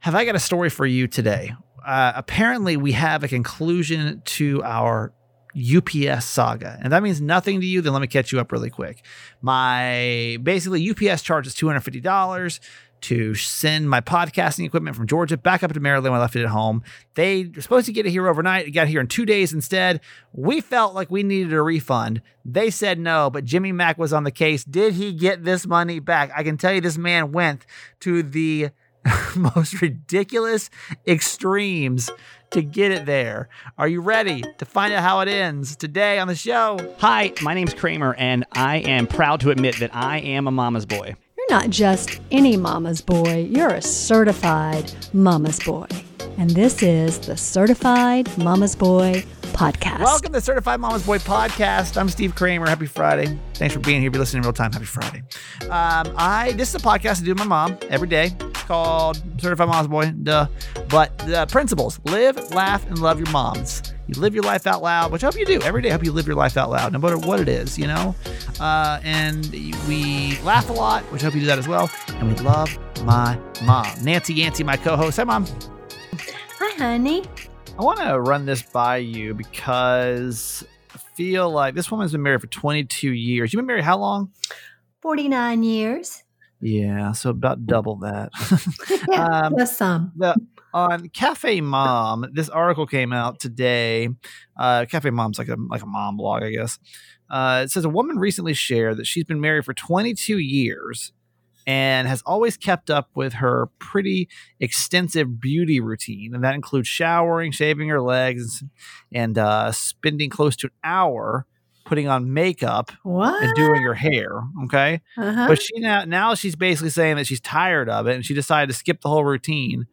have I got a story for you today? Uh, apparently, we have a conclusion to our UPS saga, and that means nothing to you. Then let me catch you up really quick. My basically UPS charges two hundred fifty dollars to send my podcasting equipment from Georgia back up to Maryland when I left it at home. They were supposed to get it here overnight. It got here in two days instead. We felt like we needed a refund. They said no, but Jimmy Mack was on the case. Did he get this money back? I can tell you this man went to the most ridiculous extremes to get it there. Are you ready to find out how it ends today on the show? Hi, my name's Kramer, and I am proud to admit that I am a mama's boy. Not just any mama's boy, you're a certified mama's boy. And this is the Certified Mama's Boy Podcast. Welcome to the Certified Mama's Boy Podcast. I'm Steve Kramer. Happy Friday. Thanks for being here. If you're listening in real time, happy Friday. Um, I this is a podcast I do with my mom every day called Certified Mama's Boy. Duh. But the principles live, laugh, and love your moms. You live your life out loud, which I hope you do every day. I hope you live your life out loud, no matter what it is, you know? Uh, and we laugh a lot, which I hope you do that as well. And we love my mom. Nancy Yancey, my co host. Hi, mom. Hi, honey. I want to run this by you because I feel like this woman's been married for 22 years. You've been married how long? 49 years. Yeah, so about double that. Yeah, Um, plus some. the, on Cafe Mom, this article came out today. Uh, Cafe Mom's like a like a mom blog, I guess. Uh, it says a woman recently shared that she's been married for 22 years and has always kept up with her pretty extensive beauty routine, and that includes showering, shaving her legs, and uh, spending close to an hour putting on makeup What? and doing her hair. Okay. uh-huh. But she now now she's basically saying that she's tired of it and she decided to skip the whole routine.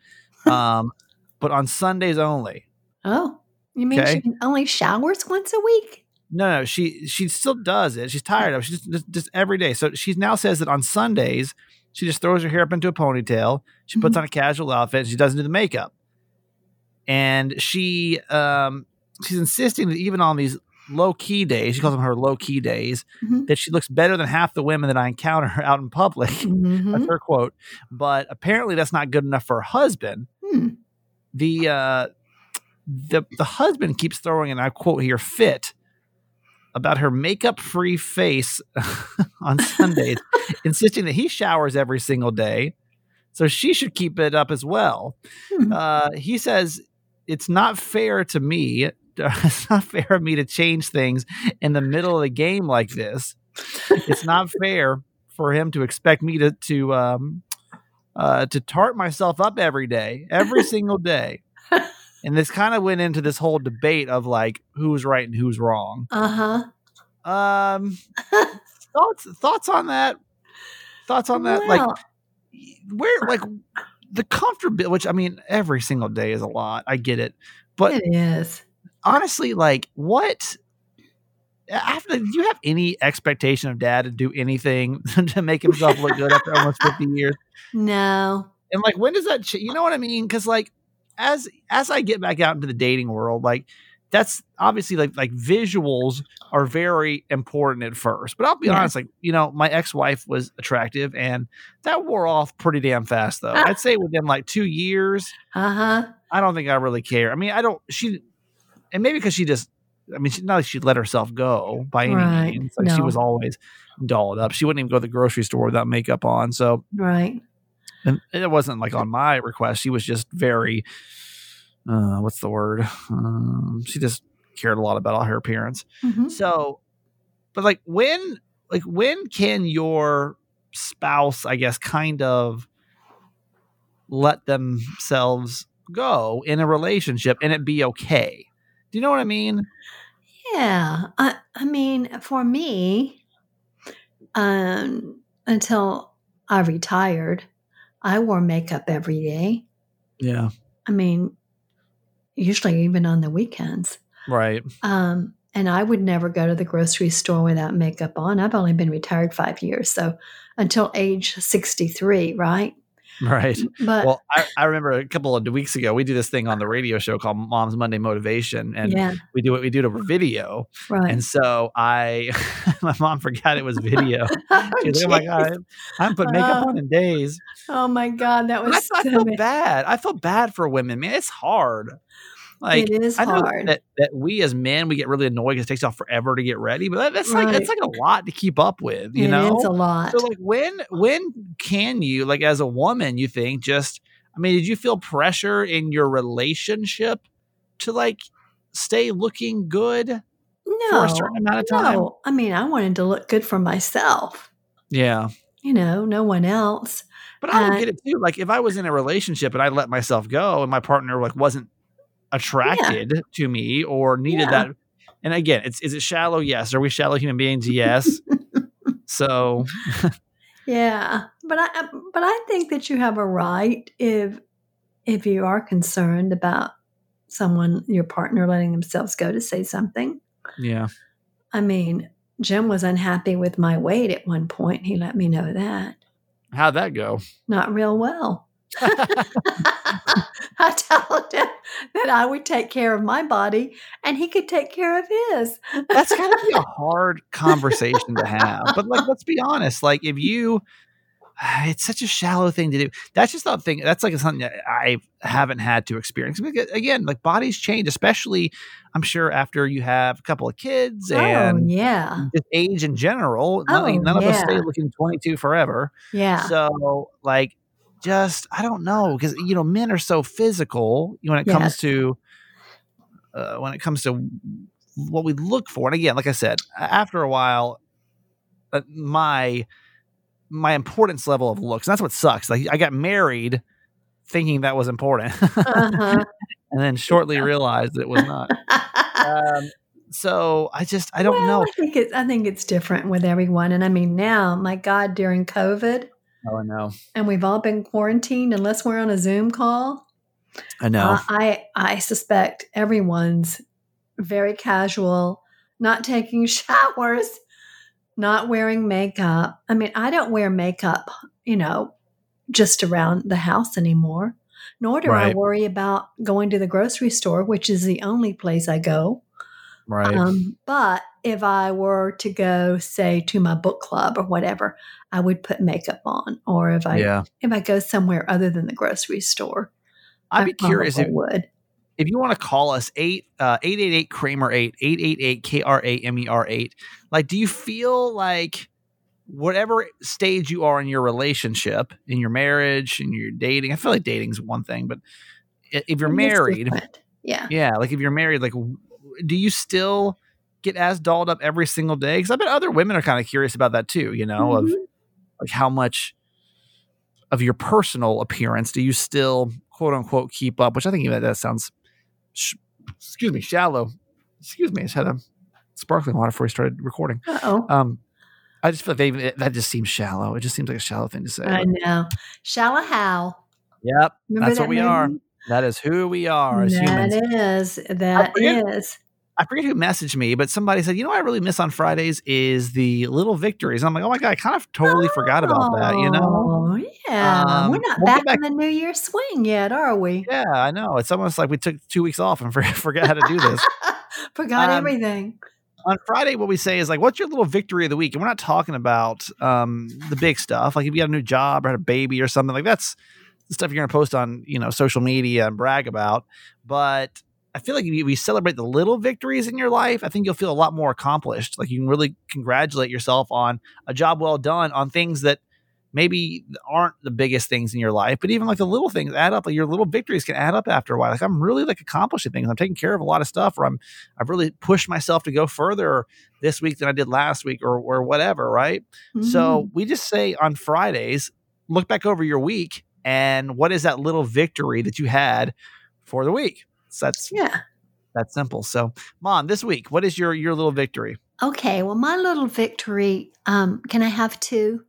Um, but on Sundays only. oh, you mean Okay. she can only showers once a week? No, no, she she still does it. She's tired of it. She just, just just every day. So she now says that on Sundays she just throws her hair up into a ponytail. She puts Mhm. on a casual outfit. And she doesn't do the makeup. And she um she's insisting that even on these low key days, she calls them her low key days, Mhm. that she looks better than half the women that I encounter out in public. Mhm. That's her quote. But apparently that's not good enough for her husband. Hmm. The uh the the husband keeps throwing and I quote here fit about her makeup free face on Sundays, insisting that he showers every single day. So she should keep it up as well. Hmm. Uh, he says it's not fair to me. It's not fair of me to change things in the middle of the game like this. It's not fair for him to expect me to to um, uh, to tart myself up every day, every single day. And this kind of went into this whole debate of like who's right and who's wrong. Uh-huh. Um, thoughts thoughts on that? Thoughts on that? like where like the comfortability which i mean every single day is a lot i get it but it is. honestly like what after do you have any expectation of dad to do anything to make himself look good after almost 50 years No. and like when does that ch- you know what i mean because like as as i get back out into the dating world like that's obviously like like visuals are very important at first but i'll be Yeah. honest like you know my ex-wife was attractive and that wore off pretty damn fast though i'd say within like two years Uh-huh. i don't think i really care i mean i don't she and maybe because she just i mean she, not like she let herself go by any Right. means like she was always dolled up she wouldn't even go to the grocery store without makeup on so Right. and it wasn't like on my request. She was just very, uh, what's the word? Um, she just cared a lot about all her appearance. Mhm. So, but like when, like when can your spouse, I guess, kind of let themselves go in a relationship and it be okay? Do you know what I mean? Yeah. I, I mean, for me, um, until I retired, I wore makeup every day. Yeah. I mean, usually even on the weekends. Right. Um, and I would never go to the grocery store without makeup on. I've only been retired five years, so until age 63, right? Right. But Well, I, I remember a couple of weeks ago, we do this thing on the radio show called Mom's Monday Motivation, and yeah, we do what We do to video, right. and so I, my mom forgot it was video. oh, She was like, "Oh my god, I haven't put makeup Oh. on in days." Oh my God, that I, was I so feel bad. bad. I feel bad for women, man. It's hard. Like it is I know hard. that, that we as men we get really annoyed because it takes off forever to get ready, but that, that's like that's like a lot to keep up with, you It know. it's a lot. So like when when can you like as a woman you think just I mean did you feel pressure in your relationship to like stay looking good no, for a certain amount of time? no. I mean, I wanted to look good for myself. Yeah. You know, no one else. But I Uh, don't get it too. Like if I was in a relationship and I let myself go and my partner like wasn't attracted to me or needed Yeah. that and again, it's is it shallow? Yes. Are we shallow human beings? Yes. so Yeah, but I I- but I think that you have a right if if you are concerned about someone your partner letting themselves go to say something. yeah. I mean, Jim was unhappy with my weight at one point. He let me know that. How'd that go? Not real well. I told him that I would take care of my body and he could take care of his. that's gotta be a hard conversation to have. But like, let's be honest. Like, if you, it's such a shallow thing to do. That's just not thing. That's like something that I haven't had to experience. Because again, like bodies change, especially I'm sure after you have a couple of kids oh, and yeah. just age in general. None, Oh, none of us stay looking 22 forever. Yeah. So like, just I don't know because you know men are so physical when it comes to uh, when it comes to what we look for. And again, like I said, after a while, uh, my my importance level of looks. And that's what sucks. Like I got married thinking that was important, uh-huh. and then shortly realized it was not. Um, so I just I don't Well, know. I think it's I think it's different with everyone. And I mean now, my God, during COVID Oh, I know. and we've all been quarantined unless we're on a Zoom call. I know. uh, I I suspect everyone's very casual, not taking showers, not wearing makeup. I mean, I don't wear makeup, you know, just around the house anymore. Nor do I worry about going to the grocery store, which is the only place I go. Right. Um, but if I were to go, say, to my book club or whatever, I would put makeup on. Or if I yeah. if I go somewhere other than the grocery store, I'd I be curious if, would. if you want to call us 8 uh 888 kramer 8 888 k-r-a-m-e-r 8 like do you feel like whatever stage you are in your relationship in your marriage in your dating i feel like dating's one thing but if you're married different. Yeah. yeah like if you're married like do you still get as dolled up every single day because i bet other women are kind of curious about that too you know of Mhm. like how much of your personal appearance do you still quote unquote keep up which i think that, that sounds sh- excuse me shallow excuse me i just had a sparkling water before we started recording Uh-oh. um i just feel like even that just seems shallow it just seems like a shallow thing to say I know. Shallow how. yep Remember That's that what we are. that is who we are as humans That is. That is. I forget who messaged me, but somebody said, you know what I really miss on Fridays is the little victories. I'm like, oh my God, I kind of totally forgot about that, you know? Oh, yeah. Um, We're not we'll back, back- in the New Year swing yet, are we? Yeah, I know. It's almost like we took two weeks off and for- forgot how to do this. Forgot Um, everything. on Friday, what we say is like, what's your little victory of the week? And we're not talking about um, the big stuff. Like if you got a new job or had a baby or something like that's the stuff you're going to post on, you know, social media and brag about. But I feel like if you, we celebrate the little victories in your life, I think you'll feel a lot more accomplished. Like you can really congratulate yourself on a job well done on things that maybe aren't the biggest things in your life, but even like the little things add up. Like your little victories can add up after a while. Like I'm really like accomplishing things. I'm taking care of a lot of stuff, or I'm I've really pushed myself to go further this week than I did last week, or or whatever. Right. Mm-hmm. So we just say on Fridays, look back over your week and what is that little victory that you had for the week. So that's yeah. that's simple. So, mom, this week, what is your your little victory? Okay. Well, my little victory. Um, can I have two?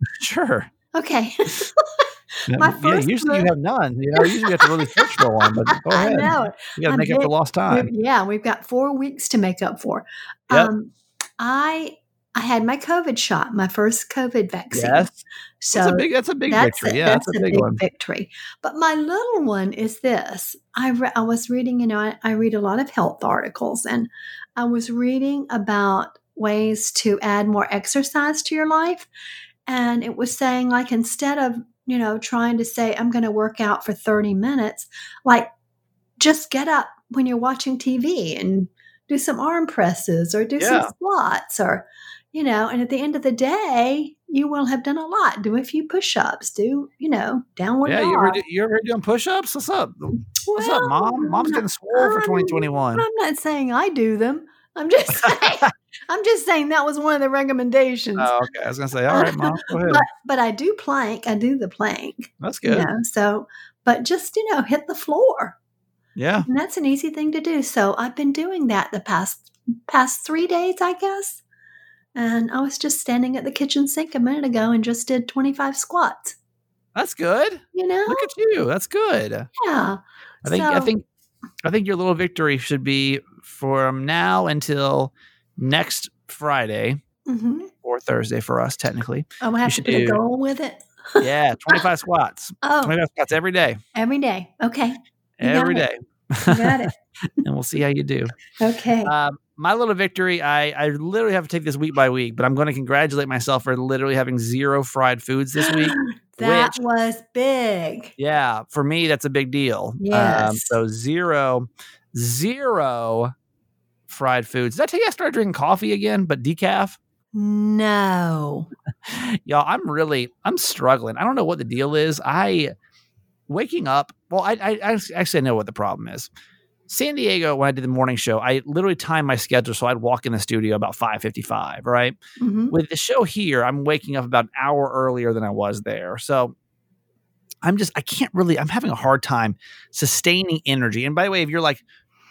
Sure. Okay. My yeah, first usually you have none. You know, usually you have to really search for one. But go ahead. I know. You got to make up for big. lost We've- time. yeah, we've got four weeks to make up for. Yep. Um, I I had my COVID shot, my first COVID vaccine. Yes. So that's a big that's a big that's victory. a- Yeah, that's, a big, one. victory. But my little one is this. I re- I was reading, you know, I, I read a lot of health articles, and I was reading about ways to add more exercise to your life, and it was saying like instead of you know trying to say I'm going to work out for 30 minutes, like just get up when you're watching TV and do some arm presses or do Yeah. some squats or you know, and at the end of the day, you will have done a lot. Do a few push-ups. Do you know downward Yeah, you ever dog. do, you ever doing push-ups? What's up? What's up, mom? Mom's I'm getting not- swole for I'm- 2021. I'm not saying I do them. I'm just saying. I'm just saying that was one of the recommendations. Oh, okay. I was gonna say, all right, mom, go ahead. but but I do plank. I do the plank. That's You good. know, so but just you know hit the floor, Yeah. and that's an easy thing to do. So I've been doing that the past past three days, I guess. And I was just standing at the kitchen sink a minute ago and just did 25 squats. That's good. You know, Look at you. That's good. yeah. I think I think I think your little victory should be from now until next Friday hmm or Thursday for us, technically. Oh, I have to put a do- goal with it. Yeah, 25 squats. Oh, 25 squats every day. every day. Okay, You Every it. you got it. and we'll see how you do. Okay. Um, my little victory, I, I literally have to take this week by week, but I'm going to congratulate myself for literally having zero fried foods this week. that which- was big. Yeah, for me, that's a big deal. Um, Yes. so zero, zero fried foods. Did I tell you I started drinking coffee again, but decaf? No. Y'all, I'm really, I'm struggling. I don't know what the deal is. I waking up. Well, I, I, I actually know what the problem is. San Diego, when I did the morning show, I literally timed my schedule so I'd walk in the studio about 5:55. Right. Mhm. with the show here, I'm waking up about an hour earlier than I was there. So I'm just, I can't really, I'm having a hard time sustaining energy. And by the way, if you're like,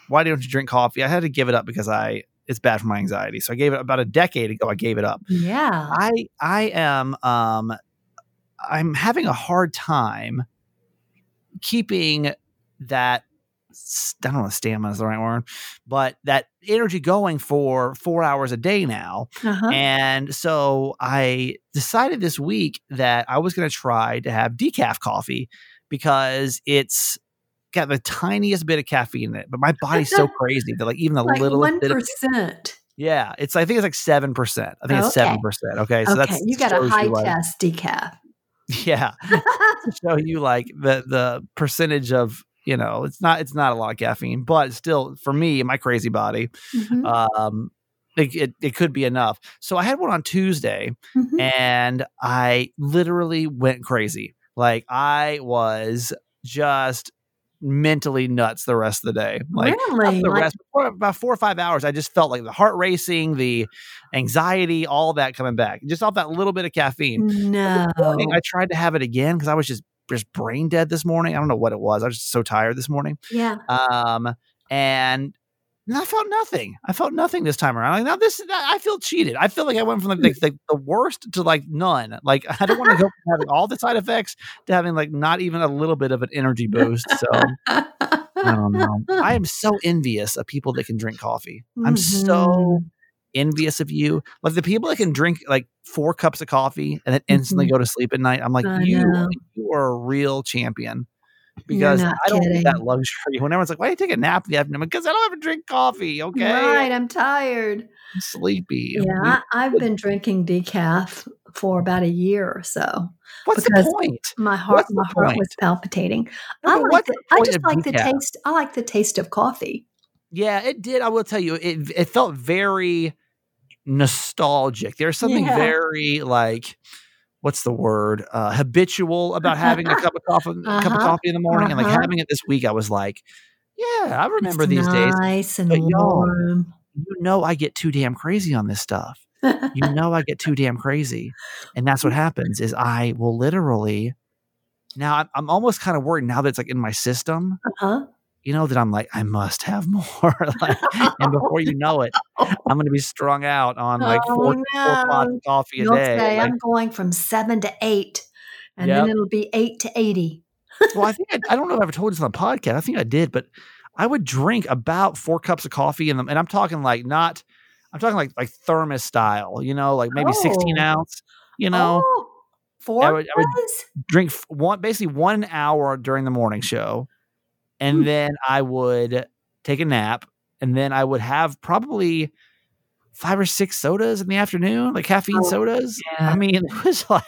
why don't you drink coffee? I had to give it up because I, it's bad for my anxiety. So I gave it about a decade ago. I gave it up. Yeah. I, I am, um, I'm having a hard time keeping that, I don't know if stamina is the right word, but that energy going for four hours a day now. Uh-huh. And so I decided this week that I was going to try to have decaf coffee because it's got the tiniest bit of caffeine in it. But my body's so crazy that like even the like little one bit of percent. yeah, it's I think it's like seven percent. I think it's Okay. seven percent. Okay, so okay, that's you got a high like- test decaf. Yeah, show you like the the percentage of you know it's not it's not a lot of caffeine, but still for me my crazy body, Mhm, um, it, it it could be enough. So I had one on Tuesday. mhm. and I literally went crazy. Like I was just mentally nuts the rest of the day. Like really? the Like, rest about four or five hours, I just felt like the heart racing, the anxiety, all that coming back, just off that little bit of caffeine. no. Morning, I tried to have it again because I was just just brain dead this morning. I don't know what it was. I was just so tired this morning. Yeah. Um, and and I felt nothing. I felt nothing this time around. Like now, this I feel cheated. I feel like I went from like the, the, the worst to like none. Like I don't want to go from having all the side effects to having like not even a little bit of an energy boost. So I don't know. I am so envious of people that can drink coffee. I'm so Mhm. Envious of you. Like the people that can drink like four cups of coffee and then instantly Mhm. go to sleep at night. I'm like, I you, know. you are a real champion. Because I don't get that luxury. When everyone's like, "Why do you take a nap in the afternoon?" Because I don't have to drink coffee. Okay, Right, I'm tired. I'm sleepy. Yeah, I, I've been drinking decaf for about a year or so. What's because- the point? My heart, What's my heart point? was palpitating. No, I like the, I just like the taste. I like the taste of coffee. Yeah, it did. I will tell you, it it felt very nostalgic. There's something Yeah. very like what's the word uh, habitual about having a cup of coffee, cup of Uh-huh, coffee in the morning, and like uh-huh. having it this week. I was like, yeah, I remember It's these days. nice and But warm. You know, I get too damn crazy on this stuff. you know I get too damn crazy. And that's what happens is I will literally now I'm, I'm almost kind of worried now that it's like in my system, huh? You know, that I'm like, I must have more. like, and before you know it, oh, I'm gonna be strung out on like oh, four pots of coffee a You'll day. say Like, I'm going from seven to eight, and Yep. then it'll be eight to eighty. well, I think I, I don't know if I ever told this on the podcast. I think I did, but I would drink about four cups of coffee in them, and I'm talking like not. I'm talking like like thermos style, you know, like maybe 16 Oh. ounce. You know, oh, four I would- I would- drink one basically one hour during the morning show, and Hmm. then I would take a nap, and then I would have probably five or six sodas in the afternoon, like caffeine Oh, sodas. yeah. I mean, it was like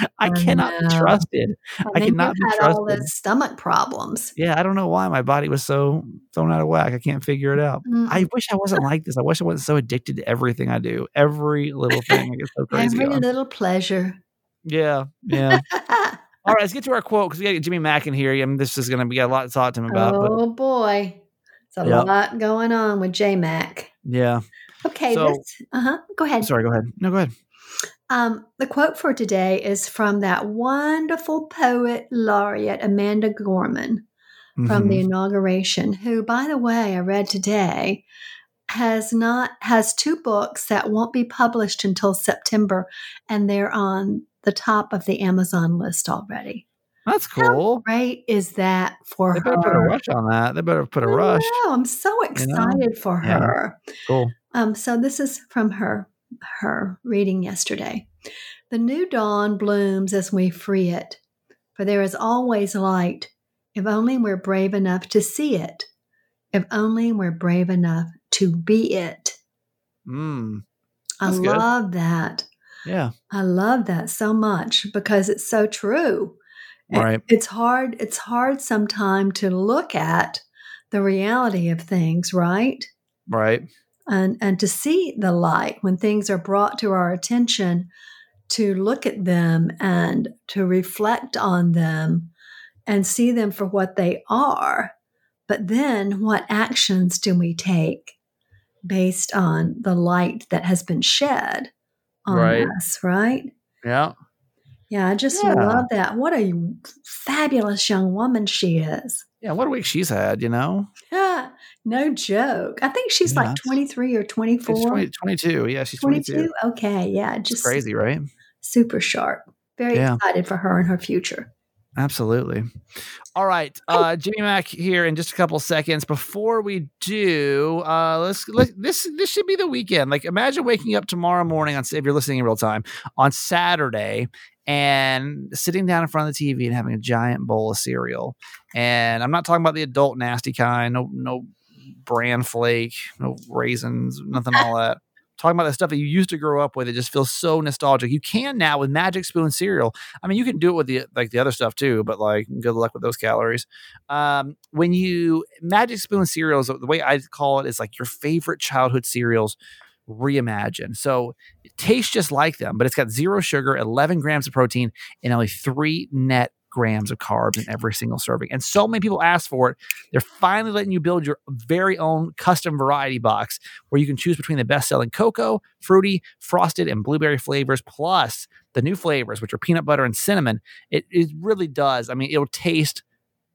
I I cannot be know. trusted. And I cannot you be had all trusted. those stomach problems. Yeah, I don't know why my body was so thrown out of whack. I can't figure it out. Mm, I wish I wasn't like this. I wish I wasn't so addicted to everything I do. Every little thing I get so crazy Every on. little pleasure. Yeah, yeah. Right, let's get to our quote because we got Jimmy Mack in here. I mean, this is going to be a lot to talk to him about. But oh boy. It's a Yep. lot going on with J Mack. yeah, Okay, So- this uh-huh. Go ahead. sorry. Go ahead. No, go ahead. Um, the quote for today is from that wonderful poet laureate Amanda Gorman from the Mhm. inauguration, who, by the way, I read today has not has two books that won't be published until September, and they're on the top of the Amazon list already. That's cool. Great is that for They better put a rush on that. They better put a I rush. know, I'm so you know? excited for Yeah. her. Cool. Um, so this is from her her reading yesterday. The new dawn blooms as we free it, for there is always light, if only we're brave enough to see it, if only we're brave enough to be it. Mm. I That's good. love that. Yeah. I love that so much because it's so true. Right. it's hard it's hard sometimes to look at the reality of things, right? Right. and and to see the light when things are brought to our attention to look at them and to reflect on them and see them for what they are but then what actions do we take based on the light that has been shed on Right. us right Yeah. yeah i just Yeah. love that what a fabulous young woman she is Yeah. What a week she's had. You know. Yeah, no joke i think she's Yeah, like 23 or She's 24 20, 22. Yeah, she's 22. 22 okay yeah It's just crazy, right? super sharp very Yeah. excited for her and her future Absolutely. All right, uh, Jimmy Mack here in just a couple seconds. Before we do, uh, let's let, this this should be the weekend. Like, imagine waking up tomorrow morning on if you're listening in real time on Saturday and sitting down in front of the TV and having a giant bowl of cereal. And I'm not talking about the adult nasty kind. No, no bran flake, no raisins, nothing all that. Talking about the stuff that you used to grow up with, it just feels so nostalgic. You can now with Magic Spoon cereal. I mean, you can do it with the like the other stuff too, but like good luck with those calories. Um, when you Magic Spoon cereals, the way I call it is like your favorite childhood cereals reimagined. So it tastes just like them, but it's got zero sugar, 11 grams of protein, and only three net grams of carbs in every single serving. And so many people ask for it. They're finally letting you build your very own custom variety box where you can choose between the best selling cocoa, fruity, frosted, and blueberry flavors, plus the new flavors, which are peanut butter and cinnamon. It, it really does. I mean, it'll taste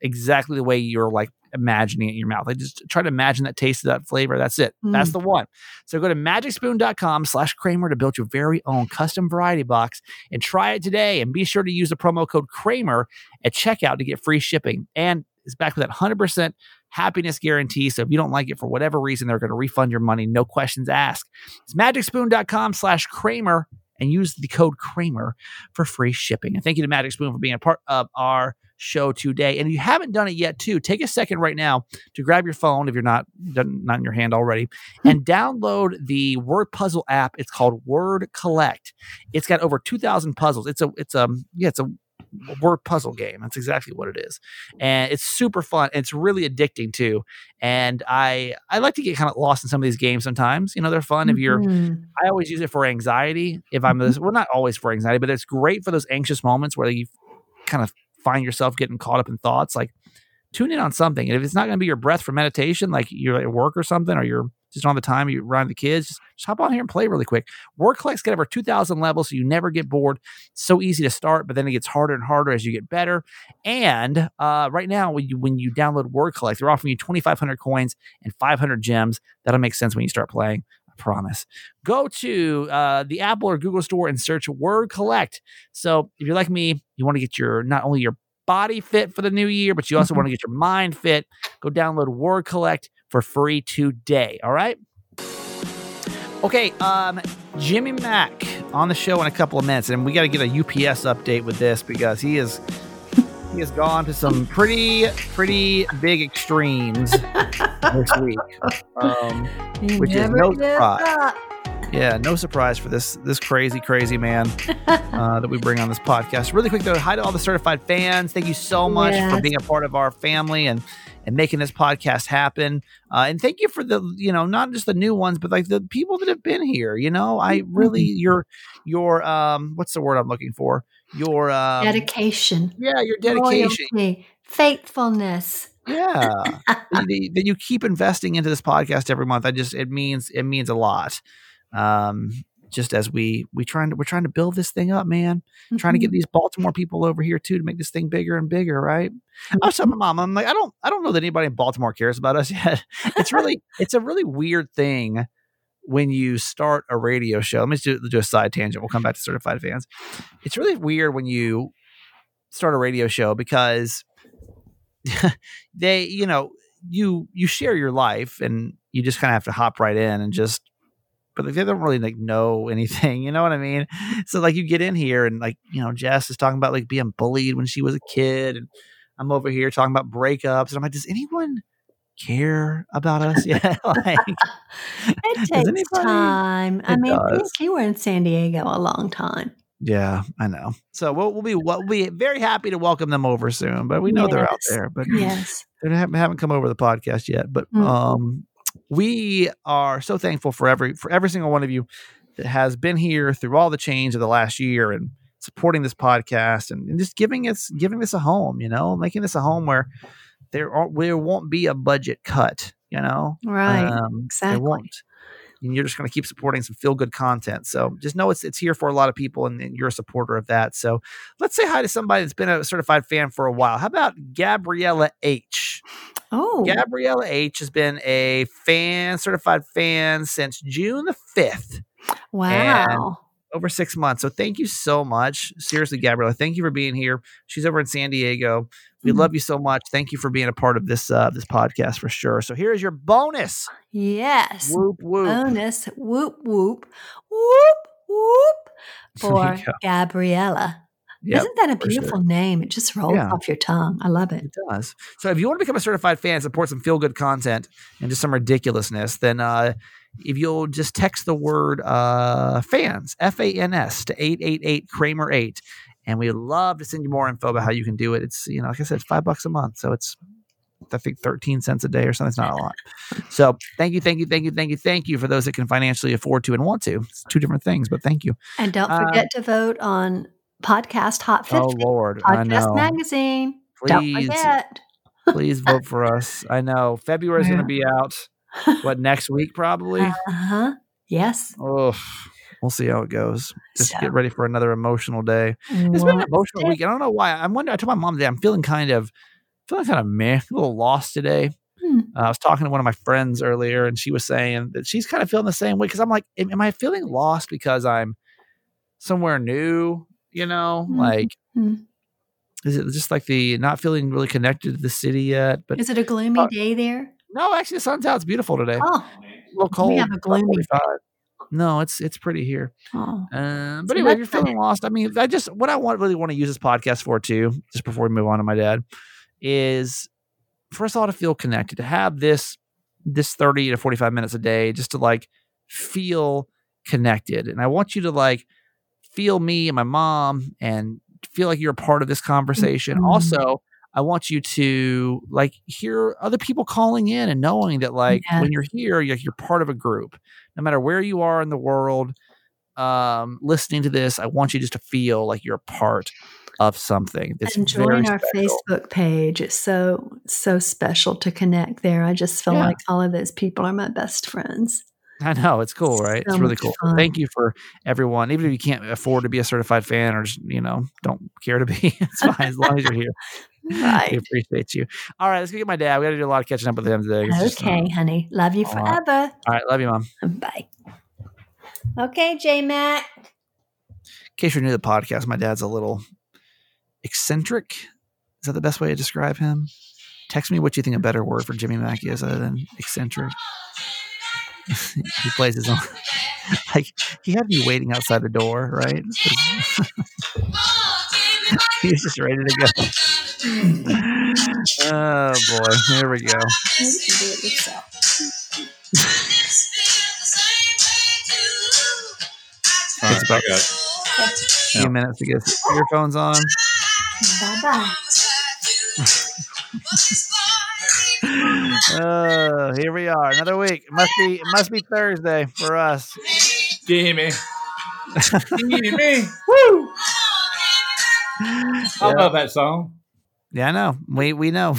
exactly the way you're like imagining it in your mouth. I just try to imagine that taste of that flavor. That's it. That's mm. the one. So go to magicspoon.com slash Kramer to build your very own custom variety box and try it today. And be sure to use the promo code Kramer at checkout to get free shipping. And it's back with that 100% happiness guarantee. So if you don't like it for whatever reason, they're going to refund your money. No questions asked. It's magicspoon.com slash Kramer and use the code Kramer for free shipping. And thank you to Magic Spoon for being a part of our show today. And if you haven't done it yet, too, take a second right now to grab your phone if you're not not in your hand already, and download the word puzzle app. It's called Word Collect. It's got over two thousand puzzles. It's a it's a yeah it's a word puzzle game. That's exactly what it is, and it's super fun. And it's really addicting too. And I I like to get kind of lost in some of these games sometimes. You know, they're fun if you're Mhm. I always use it for anxiety. If I'm Mm-hmm. this, well, not always for anxiety, but it's great for those anxious moments where you kind of find yourself getting caught up in thoughts. Like tune in on something, and if it's not going to be your breath for meditation, like you're at work or something, or you're just on the time you're around the kids, just, just hop on here and play really quick. Word Collect's got over 2,000 levels, so you never get bored. It's so easy to start, but then it gets harder and harder as you get better. And uh, right now, when you when you download Word Collect, they're offering you 2,500 coins and 500 gems. That'll make sense when you start playing. Promise. Go to uh, the Apple or Google store and search Word Collect. So if you're like me, you want to get your not only your body fit for the new year, but you also want to get your mind fit. Go download Word Collect for free today. All right. Okay, um, Jimmy Mack on the show in a couple of minutes, and we got to get a UPS update with this because he is he has gone to some pretty pretty big extremes this week, um, Which is no surprise. up. yeah, no surprise for this this crazy crazy man uh, that we bring on this podcast. Really quick though, hi to all the certified fans. Thank you so much for being a part of our family and and making this podcast happen. Uh, and thank you for the you know not just the new ones, but like the people that have been here. You know, I really your your um what's the word I'm looking for? Your um, Dedication. yeah, your dedication. Loyalty, faithfulness. Yeah, that, you- keep investing into this podcast every month. I just it means it means a lot. Um, just as we we trying to we're trying to build this thing up, man. Trying to get these Baltimore people over here too to make this thing bigger and bigger, right? I was telling my mom, I'm like, I don't I don't know that anybody in Baltimore cares about us yet. It's really it's a really weird thing when you start a radio show. Let me just do, do a side tangent. We'll come back to certified fans. It's really weird when you start a radio show because they, you know, you you share your life and you just kind of have to hop right in and just but like, they don't really like know anything, you know what I mean? So like you get in here and like, you know, Jess is talking about like being bullied when she was a kid and I'm over here talking about breakups and I'm like, does anyone care about us yet? like It takes anybody- time. I mean, does. you were in San Diego a long time. Yeah, I know. So we'll, we'll be we'll be very happy to welcome them over soon. But we know they're out there. But Yes. they haven't, haven't come over the podcast yet. But Mm. um, we are so thankful for every for every single one of you that has been here through all the change of the last year and supporting this podcast and, and just giving us giving this a home. You know, making this a home where there are, there won't be a budget cut. You know, Right. um, exactly. There won't. And you're just going to keep supporting some feel good content. So just know it's it's here for a lot of people, and, and you're a supporter of that. So let's say hi to somebody that's been a certified fan for a while. How about Gabriella H? oh, Gabriella H has been a fan, certified fan since June the fifth, wow. Over six months. So thank you so much, seriously, Gabriella. Thank you for being here. She's over in San Diego. We Mhm. love you so much. Thank you for being a part of this uh, this podcast for sure. So here is your bonus. yes. Whoop whoop. Bonus. Whoop, whoop, whoop, whoop for. Gabriella. Yep. Isn't that a for sure. beautiful name? It just rolls Yeah. off your tongue. I love it. It does. So if you want to become a certified fan, support some feel good content and just some ridiculousness, then uh, if you'll just text the word uh, fans, F A N S, to 888 Kramer 8. And we'd love to send you more info about how you can do it. It's, you know, like I said, it's five bucks a month. So it's, I think 13 cents a day or something. It's not a lot. So thank you, thank you, thank you, thank you, thank you for those that can financially afford to and want to. It's two different things, but thank you. And don't Uh, forget to vote on Podcast Hot 50 Oh, Lord. Podcast. Magazine. Don't Please, forget. please vote for us. I know February is going to be out. What next week probably? Uh huh. Yes. Oh, we'll see how it goes. Just So- get ready for another emotional day. It's been an emotional week. I don't know why. I'm wondering. I told my mom that I'm feeling kind of feeling kind of meh, a little lost today. Hmm. Uh, I was talking to one of my friends earlier, and she was saying that she's kind of feeling the same way. Because I'm like, am, am I feeling lost because I'm somewhere new? You know, Mhm. like Hmm. is it just like the not feeling really connected to the city yet? But Is it a gloomy Uh, day there? No, actually, the sun's out. It's beautiful today. Oh, a little cold. We have a gloomy 45. No, it's it's pretty here. oh. Um, but anyway, if you're feeling lost, I mean, I just what I want really want to use this podcast for too, just before we move on to my dad, is for us all to feel connected, to have this this 30 to 45 minutes a day, just to like feel connected. And I want you to like feel me and my mom and feel like you're a part of this conversation. Mhm. Also, I want you to like hear other people calling in and knowing that like Yes. when you're here, you're, you're part of a group. No matter where you are in the world, um, listening to this, I want you just to feel like you're a part of something. That's and join our special. Facebook page. It's so so special to connect there. I just feel Yeah. like all of those people are my best friends. I know it's cool, right? So it's really cool. fun. Thank you for everyone. Even if you can't afford to be a certified fan or just, you know, don't care to be, it's fine as long as you're here. We Right. appreciate you. All right, let's go get my dad. We got to do a lot of catching up with him today. It's just, uh, Okay, honey. Love you forever. all right, love you, mom. Bye. Okay, J Mack. In case you're new to the podcast, my dad's a little eccentric. Is that the best way to describe him? Text me what you think a better word for Jimmy Mack is other than eccentric. he plays his own like he had me waiting outside the door, right? he was just ready to go. Oh boy, here we go. Maybe you can do it yourself. All right, It's about- I got it. A few minutes to get earphones on. Bye bye. Oh, here we are, another week. It must be it must be Thursday for us. Jimmy. Jimmy. Woo! I Yeah. love that song. Yeah, I know. We we know.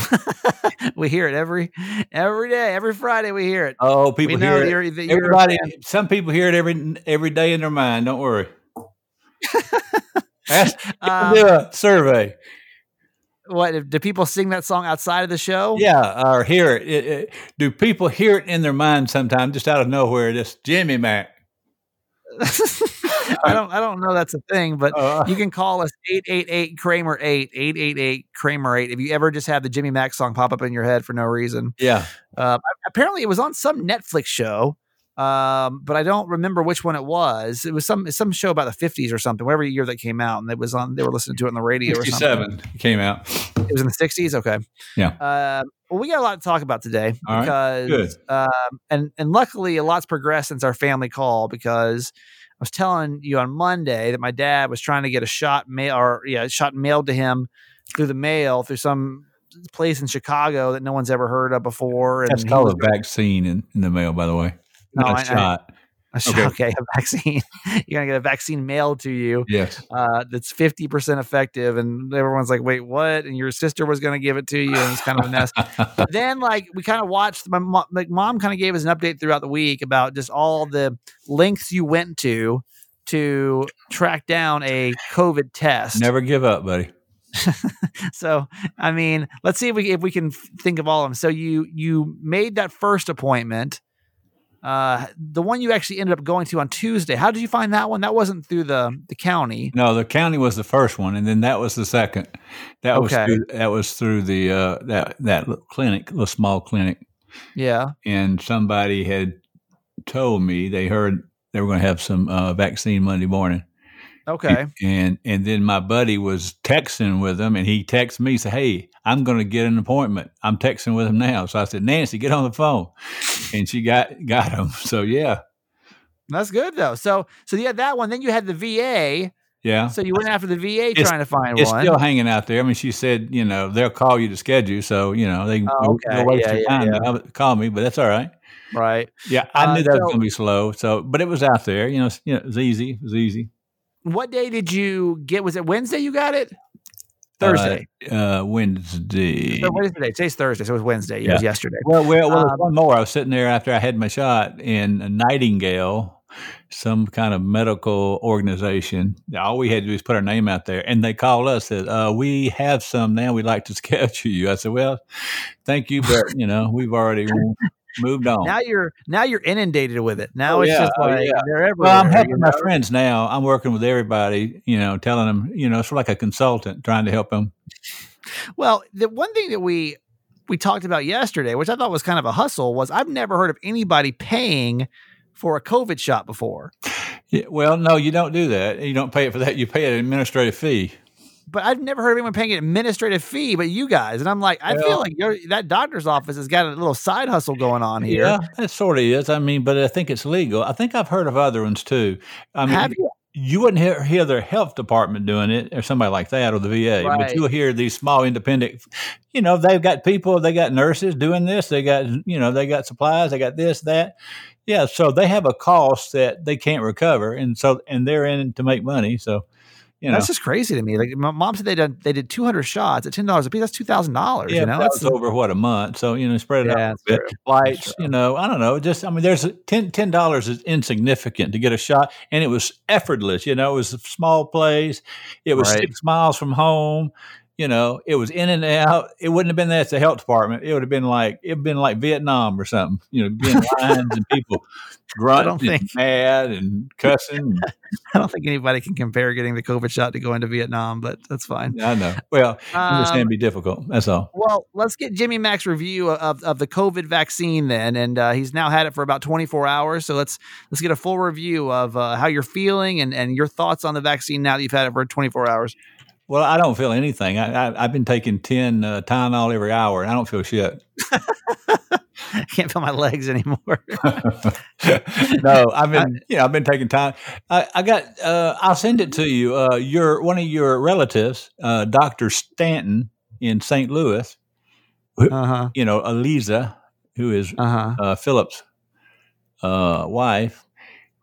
we hear it every every day, every Friday. We hear it. Oh, people hear it. you're, that you're Everybody, some people hear it every every day in their mind. Don't worry. Ask, Um, do a survey. what do people sing that song outside of the show? Yeah, or hear it. It- it- Do people hear it in their mind sometimes, just out of nowhere? Just Jimmy Mack. I don't I don't know that's a thing, but Uh, you can call us 888 Kramer 8 888 Kramer 8 if you ever just have the Jimmy Mack song pop up in your head for no reason. yeah, Uh, apparently it was on some Netflix show. Um, but I don't remember which one it was. It was some some show about the 50s or something, whatever year that came out, and it was on. They were listening to it on the radio or something. fifty-seven came out. It was in the 60s. Okay. Yeah. Uh, well, we got a lot to talk about today All right. because, Good. um, and and luckily a lot's progressed since our family call because I was telling you on Monday that my dad was trying to get a shot mail or yeah, shot mailed to him through the mail through some place in Chicago that no one's ever heard of before. And That's called a vaccine in, in the mail, by the way. No, Not I- shot. Okay. okay, a vaccine. You're gonna get a vaccine mailed to you. yes. uh, that's 50% effective. And everyone's like, wait, what? And your sister was going to give it to you. And it's kind of a mess. But then, like, we kind of watched my mom, like, mom kind of gave us an update throughout the week about just all the lengths you went to to track down a COVID test. Never give up, buddy. So, I mean, let's see if we if we can think of all of them. So you you made that first appointment. Uh, the one you actually ended up going to on Tuesday. How did you find that one? That wasn't through the the county. No, the county was the first one, and then that was the second. That was through, that was through the uh, that that clinic, little small clinic, Yeah. and somebody had told me they heard they were going to have some uh, vaccine Monday morning, Okay. and and then my buddy was texting with them, and he texted me said, "Hey, I'm going to get an appointment. I'm texting with him now." So I said, "Nancy, get on the phone," and she got got him. So yeah, That's good though. So so you had that one. Then you had the VA. yeah. So you went after the VA It's- trying to find It's one. still hanging out there. I mean, she said, you know, they'll call you to schedule, so you know they Oh, okay. waste Yeah, your yeah, time yeah. to call me, but that's all right. right. Yeah, I Uh, knew that so- was going to be slow. So, but it was out there. You know, it's- you know, it was easy. It was easy. What day did you get? Was it Wednesday? You got it. Thursday. uh, Wednesday. so what is today? Today's Thursday. So it was Wednesday. It was yesterday. Well, well, well. Um, one more. I was sitting there after I had my shot in a Nightingale, some kind of medical organization. All we had to do is put our name out there, and they called us. Said, uh, "We have some now. We'd like to schedule you." I said, "Well, thank you, but you know, we've already moved on." Now you're now you're inundated with it. Now Oh, it's yeah. just Oh, like yeah. they're everywhere. Well, I'm helping my friends now. I'm working with everybody, you know, telling them, you know, it's like a consultant trying to help them. Well, the one thing that we we talked about yesterday, which I thought was kind of a hustle, was I've never heard of anybody paying for a COVID shot before. Yeah, well, no, you don't do that. You don't pay it for that. You pay an administrative fee. But I've never heard of anyone paying an administrative fee, but you guys. And I'm like, I feel like you're, that doctor's office has got a little side hustle going on here. Yeah, that sort of is. I mean, but I think it's legal. I think I've heard of other ones too. I mean, Have you? you wouldn't hear, hear their health department doing it or somebody like that or the VA, Right. but you'll hear these small independent, you know, they've got people, they got nurses doing this, they got, you know, they got supplies, they got this, that. Yeah. So they have a cost that they can't recover. And so, and they're in to make money. So, you know, That's just crazy to me. Like my mom said, they did they did 200 shots at ten dollars a piece. That's two thousand dollars. yeah, You know, that that's was over what a month. So, you know, spread it Yeah, out a bit. you know, I don't know. Just, I mean, there's a 10 dollars is insignificant to get a shot, and it was effortless. You know, it was a small place. It was Right. six miles from home. You know, it was in and out. It wouldn't have been there at the health department. It would have been like it'd been like Vietnam or something. You know, being lines and people grunting and mad and cussing. I don't think anybody can compare getting the COVID shot to going to Vietnam, but that's fine. I know. Well, um, to be difficult. That's all. Well, let's get Jimmy Mack's review of, of the COVID vaccine then, and uh, he's now had it for about 24 hours. So let's let's get a full review of uh, how you're feeling and and your thoughts on the vaccine now that you've had it for 24 hours. Well, I don't feel anything. I, I, have been taking 10 uh, Tylenol every hour, and I don't feel shit. I can't feel my legs anymore. no, I've been, you know, I've been taking time. I, I got, uh, I'll send it to you. Uh, your one of your relatives, uh, Doctor Stanton in St. Louis. Uh-huh. You know, Eliza, who is uh-huh. uh, Philip's uh, wife.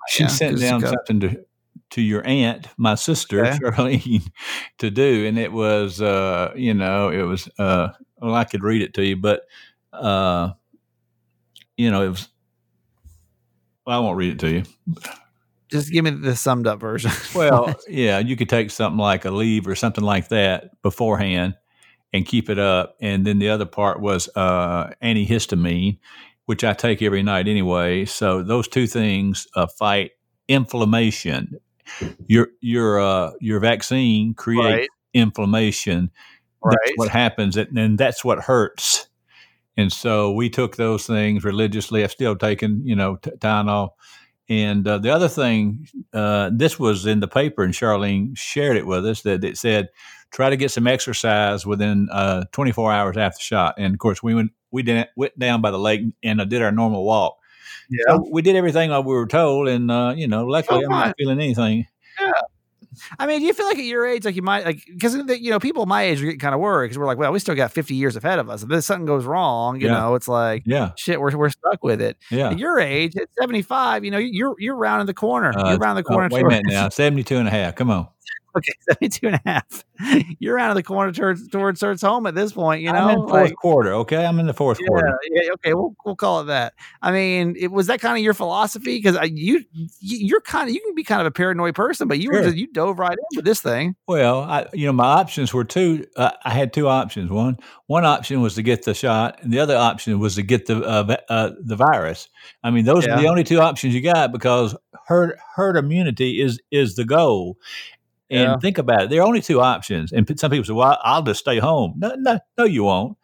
She yeah, sent down something to to your aunt, my sister okay. Charlene, to do, and it was, uh, you know, it was. Uh, well, I could read it to you, but uh, you know, it was. Well, I won't read it to you. Just give me the summed up version. well, yeah, you could take something like a leave or something like that beforehand and keep it up, and then the other part was uh, antihistamine, which I take every night anyway. So those two things uh, fight inflammation your your uh, your vaccine creates right. inflammation. Right. That's what happens, and that's what hurts. And so we took those things religiously. I've still taken, you know, t- Tylenol. And uh, the other thing, uh, this was in the paper, and Charlene shared it with us that it said, try to get some exercise within uh, 24 hours after shot. And of course, we went we did, went down by the lake and uh, did our normal walk. Yeah, so we did everything like we were told, and uh, you know, luckily oh, I'm not feeling anything. Yeah. I mean, do you feel like at your age, like you might, like, because you know, people my age are getting kind of worried because we're like, well, we still got 50 years ahead of us. If this something goes wrong, you yeah. know, it's like, yeah, shit, we're, we're stuck with it. Yeah. At your age, at 75, you know, you're you're rounding the corner. Uh, you're around the corner. Oh, wait a minute now, 72 and a half. Come on. Okay, 72 and a half. You're out of the corner towards towards home at this point, you know. I'm in fourth like, quarter, okay? I'm in the fourth yeah, quarter. Yeah, okay, we'll we'll call it that. I mean, it was that kind of your philosophy because you you're kind of you can be kind of a paranoid person, but you sure. were just, you dove right in with this thing. Well, I you know my options were two. Uh, I had two options. One one option was to get the shot, and the other option was to get the uh, uh, the virus. I mean, those yeah. are the only two options you got because herd herd immunity is is the goal. And yeah. think about it. There are only two options. And some people say, "Well, I'll just stay home." No, no, no, you won't.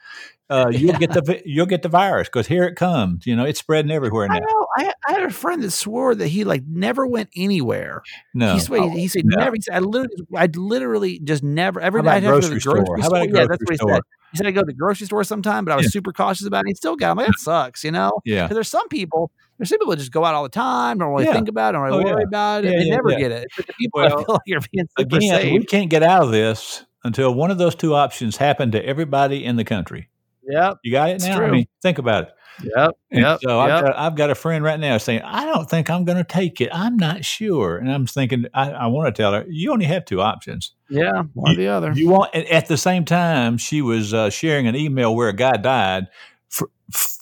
Uh, you'll get the you'll get the virus because here it comes. You know, it's spreading everywhere now. I know. I, I, had a friend that swore that he like never went anywhere. No, he, swore, he said no. never. He said, I literally, I literally just never. Every have to go to the grocery store. How about yeah, that's what he said. He said I go to the grocery store sometime, but I was yeah. super cautious about it. He still got. I'm like, that sucks, you know. Yeah. Because there's some people there's some people that just go out all the time, don't really yeah. think about it, don't really oh, worry yeah. about it. Yeah, they never get it. It's the people well, feel like you're being super again, safe. we can't get out of this until one of those two options happen to everybody in the country. Yep. You got it now? I mean, think about it. Yep. And yep. So. I've, got, I've got a friend right now saying, I don't think I'm going to take it. I'm not sure. And I'm thinking, I, I want to tell her, you only have two options. Yeah, one you, or the other. You want, at the same time, she was uh, sharing an email where a guy died for,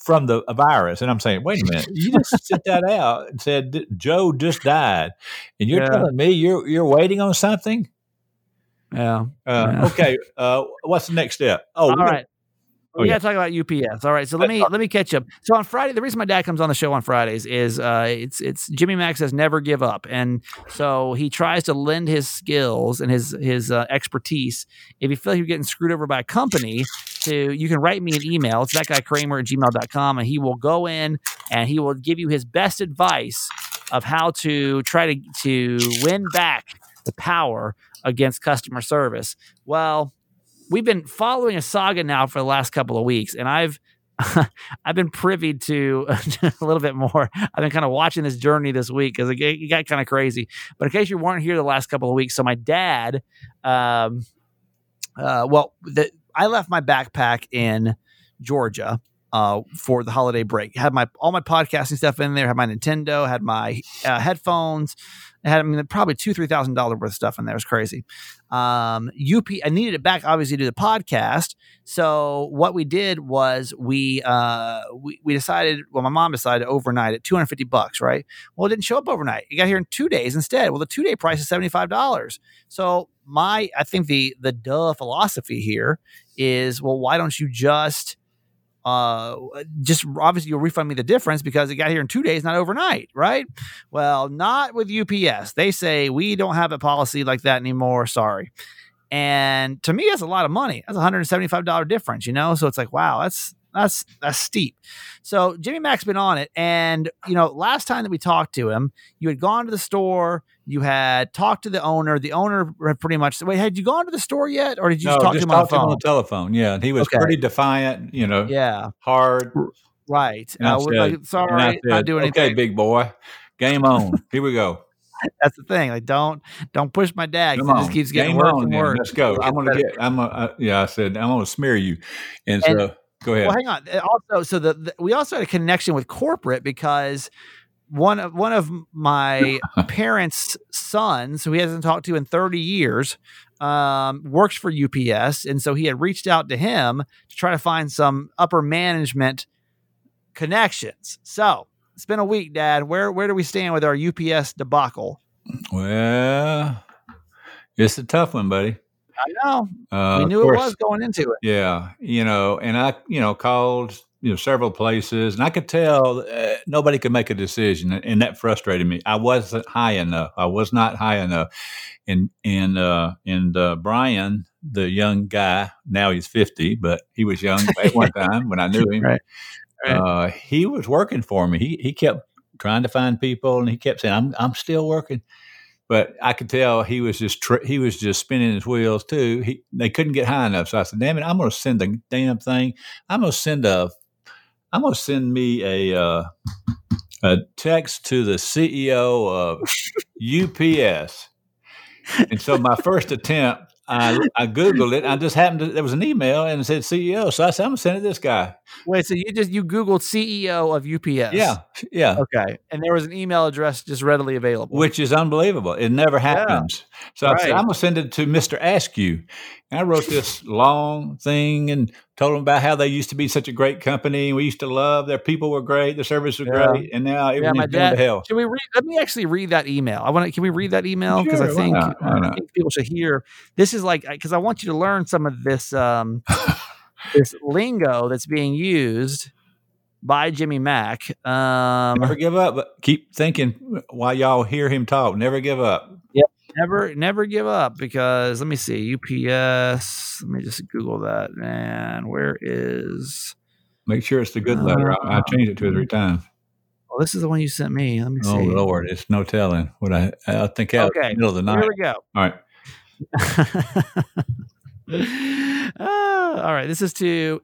from the virus. And I'm saying, wait a minute, you just sent that out and said Joe just died, and you're yeah. telling me you're you're waiting on something. Yeah. Uh, yeah. Okay. Uh, what's the next step? Oh, all right. Oh, we got to talk about UPS. All right, so let me let me catch up. So on Friday, the reason my dad comes on the show on Fridays is uh, it's it's Jimmy Mack says never give up, and so he tries to lend his skills and his his uh, expertise. If you feel like you're getting screwed over by a company, to you can write me an email. It's that guy Kramer at gmail.com, and he will go in and he will give you his best advice of how to try to to win back the power against customer service. Well we've been following a saga now for the last couple of weeks, and I've I've been privy to a little bit more. I've been kind of watching this journey this week because it, it, got kind of crazy. But in case you weren't here the last couple of weeks, so my dad, um, uh, well, the, I left my backpack in Georgia uh, for the holiday break. Had my all my podcasting stuff in there. Had my Nintendo. Had my uh, headphones. I had I mean probably two three thousand dollar worth of stuff in there. It was crazy. Um, UP I needed it back obviously to do the podcast. So what we did was we uh we, we decided well my mom decided overnight at two hundred fifty bucks right. Well it didn't show up overnight. It got here in two days instead. Well the two day price is seventy five dollars. So my I think the the duh philosophy here is well why don't you just uh, just obviously you'll refund me the difference because it got here in two days, not overnight, right? Well, not with UPS. They say we don't have a policy like that anymore. Sorry. And to me, that's a lot of money. That's a $175 difference, you know? So it's like, wow, that's that's that's steep. So Jimmy Mack's been on it, and you know, last time that we talked to him, you had gone to the store, you had talked to the owner. The owner had pretty much wait. Had you gone to the store yet, or did you no, just talk just to him on to him on the telephone. Yeah, and he was Okay. pretty defiant. You know, yeah, hard. right. And Uh, said- like, And sorry, not said, doing okay, anything. big boy, game on. Here we go. That's the thing. Like, don't don't push my dad. It just keeps getting game worse on. and worse. Let's go. I'm gonna get. I'm. Gonna, uh, yeah, I said I'm gonna smear you. And so And- go ahead. Well, hang on. Uh, Also, so the, the we also had a connection with corporate because one of one of my parents' sons, who he hasn't talked to in 30 years, um, works for UPS, and so he had reached out to him to try to find some upper management connections. So it's been a week, Dad. Where where do we stand with our UPS debacle? well, it's a tough one, buddy. I know Uh, we knew course, it was going into it. Yeah, you know, and I, you know, called you know several places, and I could tell uh, nobody could make a decision, and- and that frustrated me. I wasn't high enough. I was not high enough. And and uh, and uh, Brian, the young guy, now he's fifty, but he was young at one time when I knew him. Right, right. Uh, he was working for me. He he kept trying to find people, and he kept saying, "I'm I'm still working." But I could tell he was just tr- he was just spinning his wheels too. He they couldn't get high enough, so I said, "Damn it, I'm going to send the damn thing. I'm going to send a I'm going to send me a uh, a text to the CEO of UPS." And so my first attempt, I I googled it. I just happened to there was an email and it said CEO, so I said, "I'm going to send it this guy." Wait, so you just you Googled CEO of UPS? Yeah, yeah. Okay, and there was an email address just readily available. which is unbelievable. It never happens. So I said, I'm going to send it to Mr. Eskew. And I wrote this long thing and told them about how they used to be such a great company. We used to love their people were great, their service was Yeah. great, and now yeah, everything's my going to dad. hell. Can we read? Let me actually read that email. I want to. Can we read that email? Because I Sure, why think not? I think people should hear. This is like because I want you to learn some of this um, this lingo that's being used by Jimmy Mack. Um, Never give up, but keep thinking while y'all hear him talk. Never give up. Never never give up because let me see UPS. Let me just Google that. And where is? Make sure it's the good letter. I, I changed it two or three times. Oh, this is the one you sent me. Let me Oh see. Lord, it's no telling what I. I think out Okay, middle of the night. Here we go. All right. Ah, all right. This is to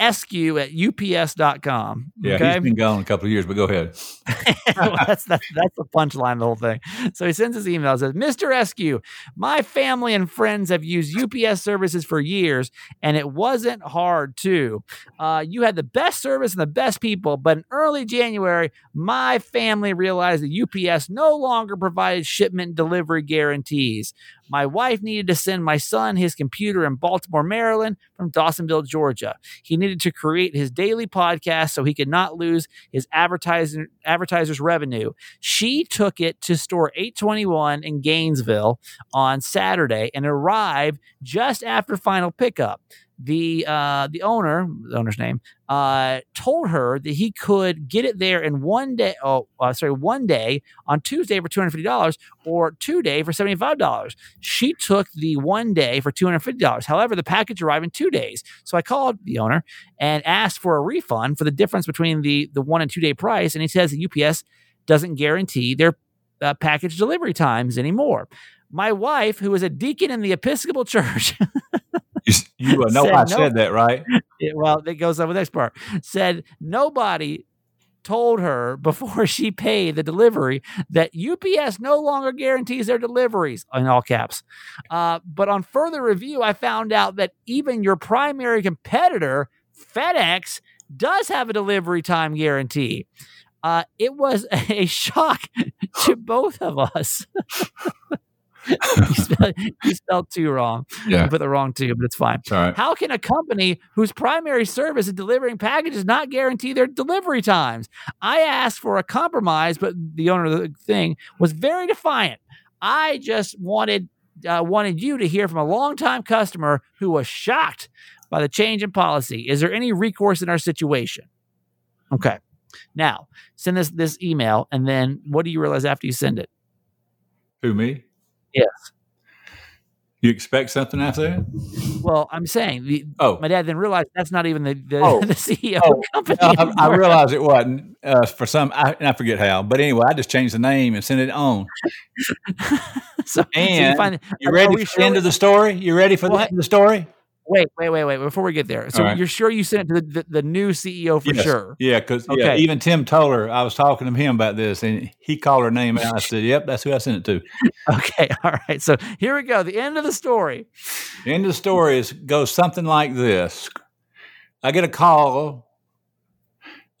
MLSQ at ups.com. Yeah, okay. he's been gone a couple of years, but go ahead. Well, that's, that's, that's the punchline the whole thing. So he sends his email says, Mr. Eskew, my family and friends have used UPS services for years, and it wasn't hard to. Uh, you had the best service and the best people, but in early January, my family realized that UPS no longer provided shipment delivery guarantees. My wife needed to send my son his computer in Baltimore, Maryland from Dawsonville, Georgia. He needed to create his daily podcast so he could not lose his advertising advertisers revenue. She took it to store 821 in Gainesville on Saturday and arrived just after final pickup. The uh, the owner, the owner's name, uh, told her that he could get it there in one day. Oh, uh, sorry, one day on Tuesday for two hundred fifty dollars, or two day for seventy five dollars. She took the one day for two hundred fifty dollars. However, the package arrived in two days. So I called the owner and asked for a refund for the difference between the the one and two day price, and he says that UPS doesn't guarantee their uh, package delivery times anymore. My wife, who is a deacon in the Episcopal Church, You, you uh, know Said I no. said that, right? it- well, it goes on with the next part, said nobody told her before she paid the delivery that UPS no longer guarantees their deliveries in all caps. Uh, but on further review, I found out that even your primary competitor FedEx does have a delivery time guarantee. Uh, it was a shock to both of us. you, spelled, you spelled two wrong. Yeah. You put the wrong two, but it's fine. It's all right. How can a company whose primary service is delivering packages not guarantee their delivery times? I asked for a compromise, but the owner of the thing was very defiant. I just wanted uh, wanted you to hear from a longtime customer who was shocked by the change in policy. Is there any recourse in our situation? Okay. Now, send this this email, and then what do you realize after you send it? Who me? Yes. You expect something after that? Well, I'm saying the, Oh, my dad then realized that's not even the the, Oh. the CEO Oh. of the company. I, I realized it wasn't uh, for some. I, and I forget how, but anyway, I just changed the name and sent it on. so, so you And find You Are ready we for sure the end of the story? You ready for the end of the story? Wait, wait, wait, wait. Before we get there, so right. you're sure you sent it to the, the, the new CEO for Yes. sure? Yeah, because yeah, even Tim Toller, I was talking to him about this, and he called her name out. I said, "Yep, that's who I sent it to." Okay, all right. So here we go. The end of the story. The end of the story is goes something like this: I get a call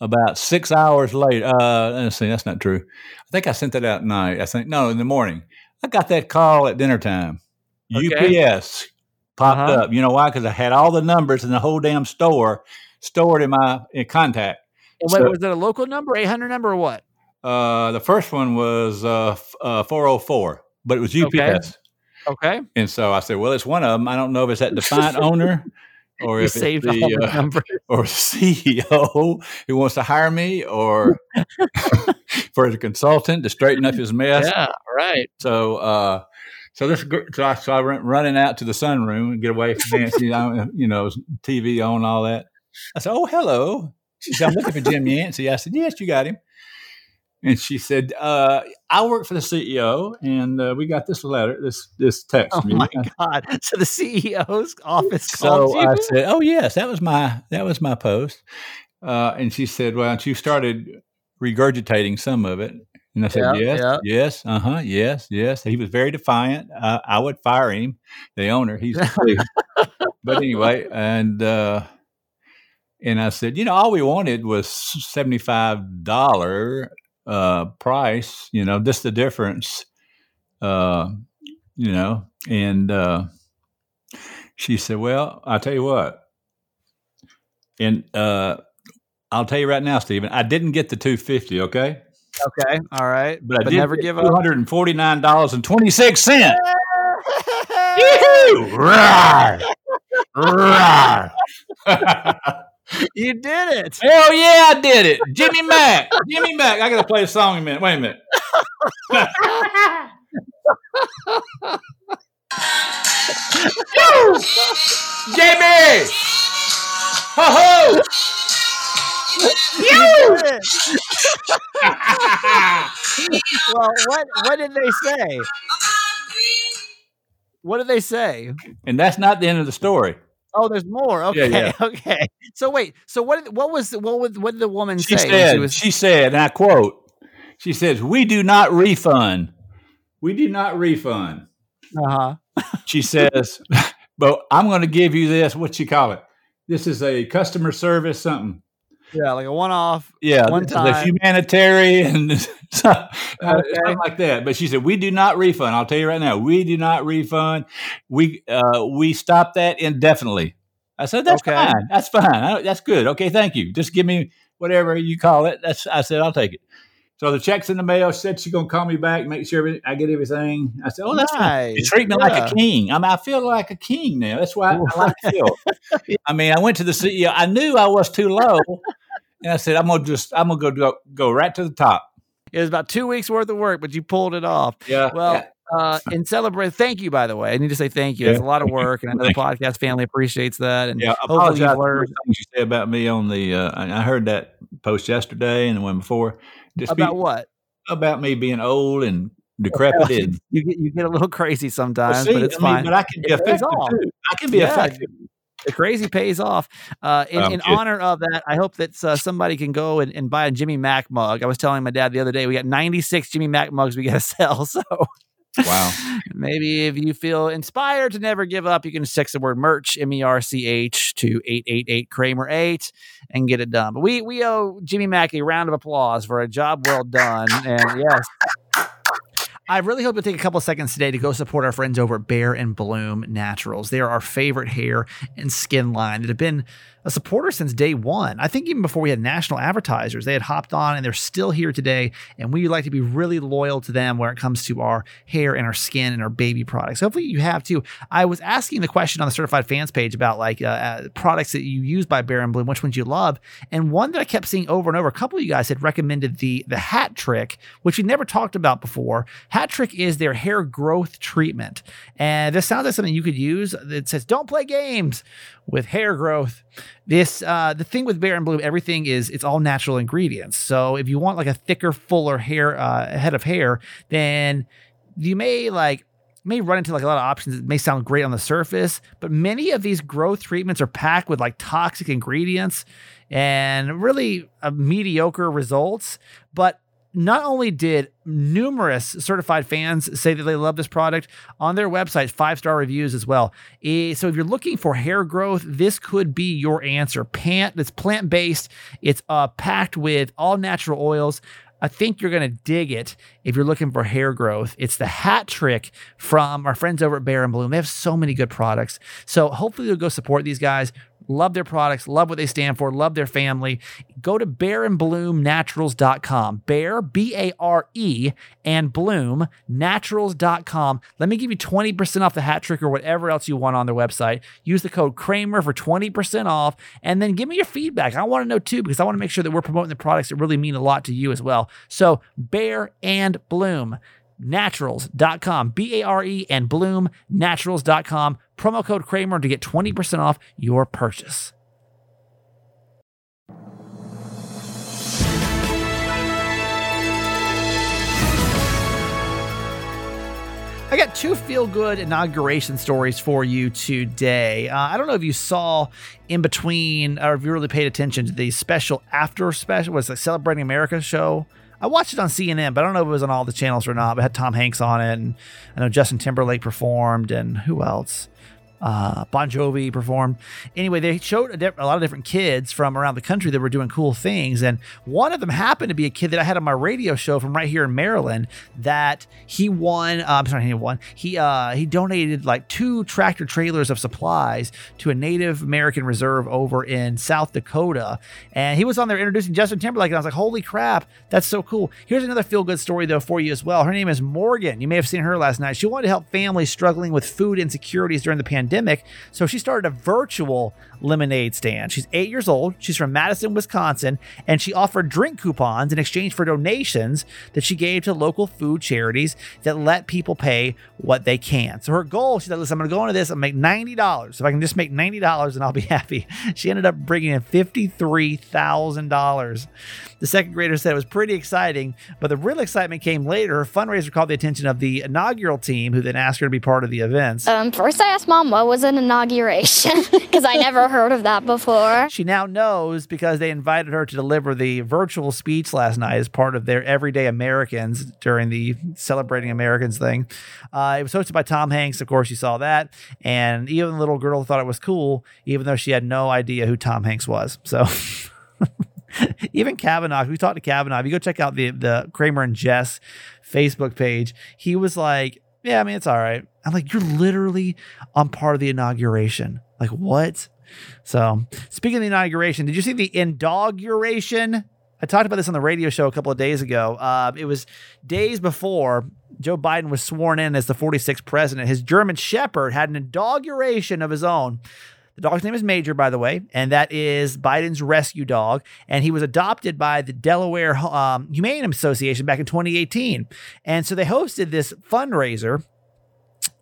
about six hours later. Uh, let's see, that's not true. I think I sent that out at night. I think no, in the morning. I got that call at dinner time. Okay. UPS popped Uh-huh. up. You know why? Because I had all the numbers in the whole damn store stored in my in contact. And what, So- was it a local number, 800 number, or what? Uh, the first one was uh, f- uh, 404, but it was UPS. Okay. Okay. And so I said, well, it's one of them. I don't know if it's that defiant owner or You if it's the, uh, or CEO who wants to hire me or for a consultant to straighten up his mess. Yeah, right. So, uh, so this, so I, so I went running out to the sunroom and get away from Nancy, you know, TV on, all that. I said, "Oh, hello." She said, "I'm looking for Jim Yancey." I said, "Yes, you got him." And she said, uh, "I work for the CEO, and uh, we got this letter, this this text." Oh my God. So the CEO's office So called you? I said, "Oh yes, that was my that was my post." Uh, and she said, "Well," and she started regurgitating some of it. And I said, Yeah, "Yes, yeah. yes, uh huh, yes, yes." He was very defiant. Uh, I would fire him, the owner. He's but anyway, and uh, and I said, you know, all we wanted was seventy five dollar uh, price. You know, just the difference. Uh, you know, and uh, she said, "Well, I'll tell you what." And uh, I'll tell you right now, Stephen, I didn't get the two fifty. Okay, okay. All right. but I But did never give up. hundred and forty nine dollars and twenty six cents. Yoo-hoo! Rawr! Rawr! you did it. Hell yeah, I did it. Jimmy Mack. Jimmy Mack. I got to play a song in a minute. Wait a minute. Jimmy! Ho ho! You well, what what did they say? What did they say? and that's not the end of the story. Oh, there's more. Okay, yeah. okay. So wait. So what? What was what? Was, what did the woman She say? when said, she was, she said, and I quote, she says, We do not refund. We do not refund. uh-huh. She says, But I'm going to give you this. What you call it? This is a customer service something. Yeah, like a one-off. Yeah, One time. a humanitarian, Okay. something like that. But she said, "We do not refund." I'll tell you right now, we do not refund. We uh, we stop that indefinitely. I said, "That's Okay. fine. That's fine. I- that's good. Okay, thank you. Just give me whatever you call it." That's I said, "I'll take it." So the check's in the mail. She said she's gonna call me back, make sure I get everything. I said, "Oh, that's fine." You Nice. treat me like a king. I mean, I feel like a king now. That's why I, I like to feel. I mean, I went to the CEO. I knew I was too low, and I said, "I'm gonna just, I'm gonna go go, go right to the top." It was about two weeks worth of work, but you pulled it off. Yeah. Well, uh, in celebrate, thank you. By the way, I need to say thank you. It's a lot of work, and I know the podcast family appreciates that. And yeah. I hopefully apologize for learned things you said about me on the. Uh, I heard that post yesterday and the one before. Just be- about what about me being old and decrepit. and, you get. You get a little crazy sometimes, Well, but it's I mean, fine. But I can be It too. I can be Yeah. effective. The crazy pays off. Uh, in I'm in honor of that, I hope that uh, somebody can go and, and buy a Jimmy Mack mug. I was telling my dad the other day we got 96 Jimmy Mack mugs we got to sell. So Wow. Maybe if you feel inspired to never give up, you can text the word merch, M E R C H, to 888 Kramer 8 and get it done. But we, we owe Jimmy Mack a round of applause for a job well done. And yes, I really hope you'll take a couple seconds today to go support our friends over at Bare and Bloom Naturals. They are our favorite hair and skin line that have been a supporter since day one. I think even before we had national advertisers, they had hopped on and they're still here today. And we like to be really loyal to them when it comes to our hair and our skin and our baby products. Hopefully you have too. I was asking the question on the certified fans page about like uh, uh, products that you use by Bare and Bloom, which ones you love. And one that I kept seeing over and over, a couple of you guys had recommended the the Hat Trick, which we never talked about before. Trick is their hair growth treatment. And this sounds like something you could use. It says, don't play games with hair growth. This uh, the thing with Bare and Bloom, everything is it's all natural ingredients. So if you want like a thicker, fuller hair uh, head of hair, then you may like may run into like a lot of options that may sound great on the surface, but many of these growth treatments are packed with like toxic ingredients and really uh, mediocre results. But not only did numerous certified fans say that they love this product on their website, five star reviews as well. So if you're looking for hair growth, this could be your answer. Pant, it's plant based. It's uh, packed with all natural oils. I think you're going to dig it if you're looking for hair growth. It's the hat trick from our friends over at Bare and Bloom. They have so many good products. So hopefully you'll go support these guys. Love their products, love what they stand for, love their family. Go to bareandbloomnaturals.com. Bare, B A R E, and Bloom, naturals.com. Let me give you 20% off the hat trick or whatever else you want on their website. Use the code Kramer for 20% off, and then give me your feedback. I want to know too, because I want to make sure that we're promoting the products that really mean a lot to you as well. So, Bare and Bloom naturals.com, B A R E, and Bloom naturals.com. Promo code Kramer to get 20% off your purchase. I got two feel good inauguration stories for you today. Uh, I don't know if you saw in between or if you really paid attention to the special after special was the Celebrating America show. I watched it on CNN, but I don't know if it was on all the channels or not. But it had Tom Hanks on it, and I know Justin Timberlake performed, and who else? Uh, Bon Jovi performed. Anyway, they showed a, a, lot of different kids from around the country that were doing cool things. And one of them happened to be a kid that I had on my radio show from right here in Maryland that he won. Uh, I'm sorry, he won. He, uh, he donated like two tractor trailers of supplies to a Native American reserve over in South Dakota. And he was on there introducing Justin Timberlake. And I was like, holy crap, that's so cool. Here's another feel good story, though, for you as well. Her name is Morgan. You may have seen her last night. She wanted to help families struggling with food insecurities during the pandemic pandemic. So she started a virtual lemonade stand. She's eight years old. She's from Madison, Wisconsin, and she offered drink coupons in exchange for donations that she gave to local food charities that let people pay what they can. So her goal, she said, listen, I'm going to go into this and make $90. If I can just make $90, then I'll be happy. She ended up bringing in $53,000. The second grader said it was pretty exciting, but the real excitement came later. Her fundraiser caught the attention of the inaugural team, who then asked her to be part of the events. Um, first, I asked mom what was an inauguration because I never heard of that before. She now knows because they invited her to deliver the virtual speech last night as part of their Everyday Americans during the Celebrating Americans thing. Uh, it was hosted by Tom Hanks. Of course, you saw that. And even the little girl thought it was cool, even though she had no idea who Tom Hanks was. So. even Kavanaugh, we talked to Kavanaugh. If you go check out the the Kramer and Jess Facebook page, he was like, "Yeah, I mean, it's all right." I'm like, "You're literally on part of the inauguration." Like, what? So, speaking of the inauguration, did you see the inauguration? I talked about this on the radio show a couple of days ago. Uh, it was days before Joe Biden was sworn in as the 46th president. His German Shepherd had an inauguration of his own. The dog's name is Major, by the way, and that is Biden's rescue dog. And he was adopted by the Delaware um, Humane Association back in 2018. And so they hosted this fundraiser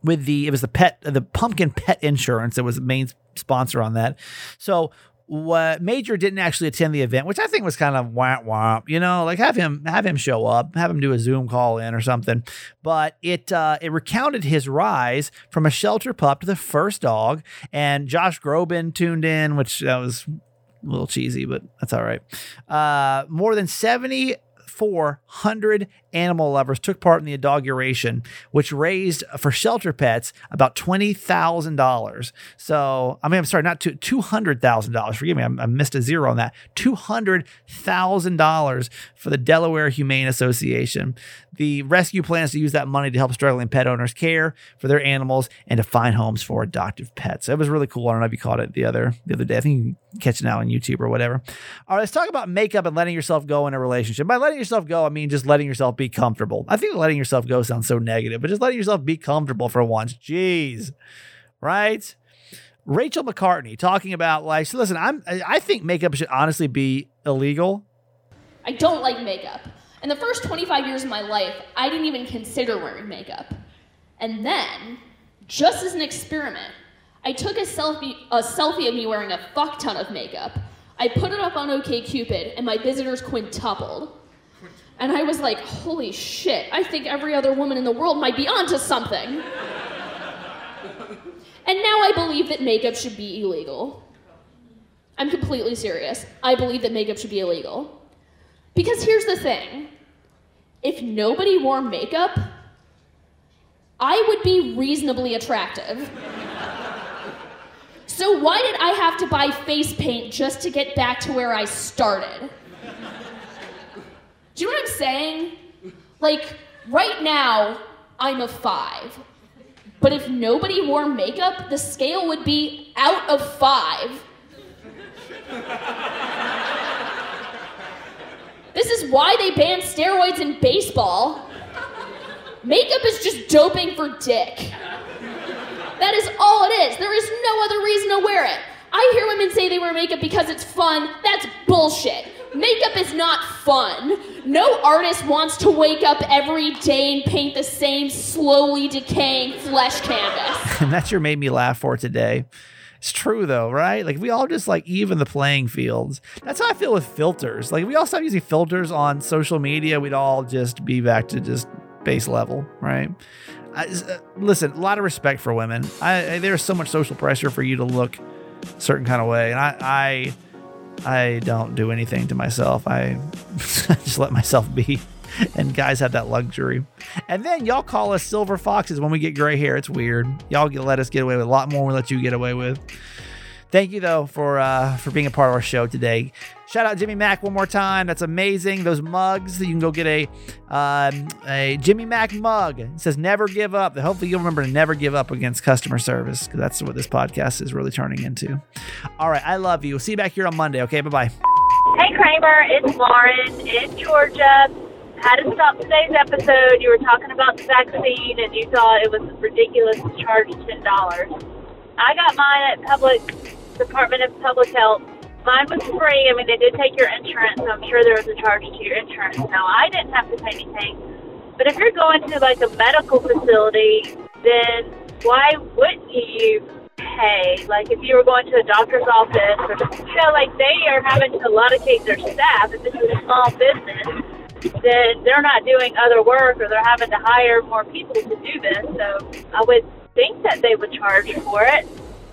with the it was the pet the pumpkin pet insurance that was the main sponsor on that. So what Major didn't actually attend the event, which I think was kind of wah wah. You know, like have him have him show up, have him do a Zoom call in or something. But it uh, it recounted his rise from a shelter pup to the first dog, and Josh Groban tuned in, which that was a little cheesy, but that's all right. Uh, more than seventy four hundred animal lovers took part in the inauguration, which raised uh, for shelter pets about twenty thousand dollars. So I mean, I'm sorry, not two two hundred thousand dollars. Forgive me, I, I missed a zero on that. Two hundred thousand dollars for the Delaware Humane Association. The rescue plans to use that money to help struggling pet owners care for their animals and to find homes for adoptive pets. It was really cool. I don't know if you caught it the other the other day. I think you can catch it now on YouTube or whatever. All right, let's talk about makeup and letting yourself go in a relationship. By letting yourself go, I mean just letting yourself be comfortable. I think letting yourself go sounds so negative, but just letting yourself be comfortable for once. Jeez. Right? Rachel McCartney talking about like, so listen, I'm I think makeup should honestly be illegal. I don't like makeup. In the first 25 years of my life, I didn't even consider wearing makeup. And then, just as an experiment, I took a selfie, a selfie of me wearing a fuck ton of makeup. I put it up on OKCupid, and my visitors quintupled. And I was like, holy shit, I think every other woman in the world might be onto something. and now I believe that makeup should be illegal. I'm completely serious. I believe that makeup should be illegal. Because here's the thing if nobody wore makeup, I would be reasonably attractive. So why did I have to buy face paint just to get back to where I started? Do you know what I'm saying? Like, right now, I'm a five. But if nobody wore makeup, the scale would be out of five. This is why they banned steroids in baseball. Makeup is just doping for dick. That is all it is. There is no other reason to wear it. I hear women say they wear makeup because it's fun. That's bullshit. Makeup is not fun. No artist wants to wake up every day and paint the same slowly decaying flesh canvas. and that's your made me laugh for today. It's true though, right? Like we all just like even the playing fields. That's how I feel with filters. Like we all stop using filters on social media, we'd all just be back to just base level, right? I, uh, listen, a lot of respect for women. I, I, there's so much social pressure for you to look a certain kind of way, and I, I, I don't do anything to myself. I just let myself be and guys have that luxury. And then y'all call us silver foxes when we get gray hair. It's weird. Y'all let us get away with a lot more than we let you get away with. Thank you though for uh, for being a part of our show today. Shout out Jimmy Mack one more time. That's amazing. Those mugs. You can go get a um, a Jimmy Mack mug. It says "Never give up." Hopefully you'll remember to never give up against customer service because that's what this podcast is really turning into. All right, I love you. See you back here on Monday. Okay, bye bye. Hey Kramer, it's Lauren in Georgia had to stop today's episode. You were talking about the vaccine, and you thought it was ridiculous to charge ten dollars. I got mine at Public Department of Public Health. Mine was free. I mean, they did take your insurance, so I'm sure there was a charge to your insurance. Now, I didn't have to pay anything. But if you're going to like a medical facility, then why wouldn't you pay? Like if you were going to a doctor's office, or you know, like they are having to allocate their staff. If this is a small business, then they're not doing other work or they're having to hire more people to do this. So I would think that they would charge for it.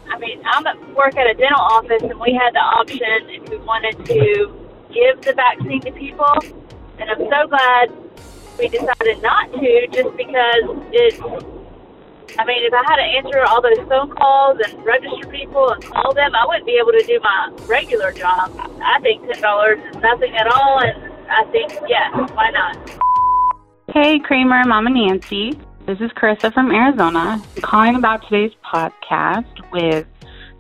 I mean, at work at a dental office and we had the option if we wanted to give the vaccine to people. And I'm so glad we decided not to just because it's I mean, if I had to answer all those phone calls and register people and call them, I wouldn't be able to do my regular job. I think ten dollars is nothing at all, and I think, yes, why not? Hey, Kramer, Mama Nancy. This is Carissa from Arizona. Calling about today's podcast with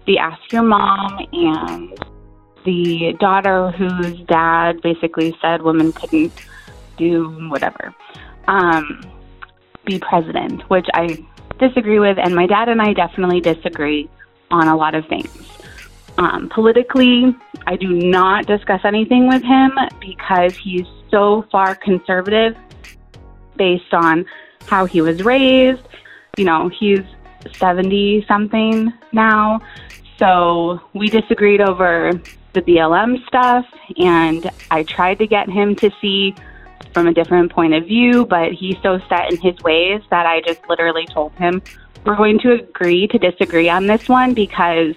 the Ask Your Mom and the daughter whose dad basically said women couldn't do whatever, um, be president, which I disagree with, and my dad and I definitely disagree on a lot of things. Um, politically, I do not discuss anything with him because he's so far conservative based on how he was raised. You know, he's 70 something now. So we disagreed over the BLM stuff, and I tried to get him to see from a different point of view, but he's so set in his ways that I just literally told him, we're going to agree to disagree on this one because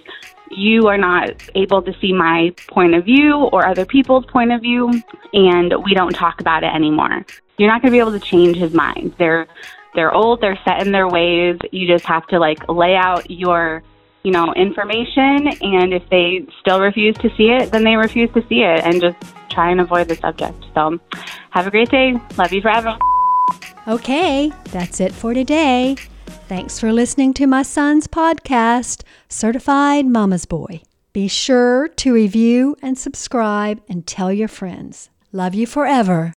you are not able to see my point of view or other people's point of view, and we don't talk about it anymore. You're not going to be able to change his mind. They're they're old, they're set in their ways. You just have to like lay out your you know information and if they still refuse to see it then they refuse to see it and just try and avoid the subject so have a great day love you forever Okay, that's it for today. Thanks for listening to my son's podcast, Certified Mama's Boy. Be sure to review and subscribe and tell your friends. Love you forever.